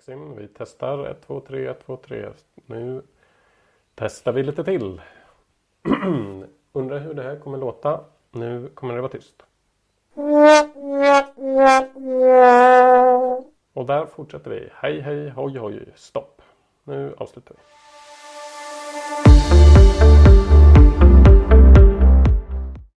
Maxim. Vi testar 1, 2, 3, 1, 2, 3. Nu testar vi lite till. Undrar hur det här kommer låta. Nu kommer det vara tyst. Och där fortsätter vi. Hej hej hoj hoj stopp. Nu avslutar vi.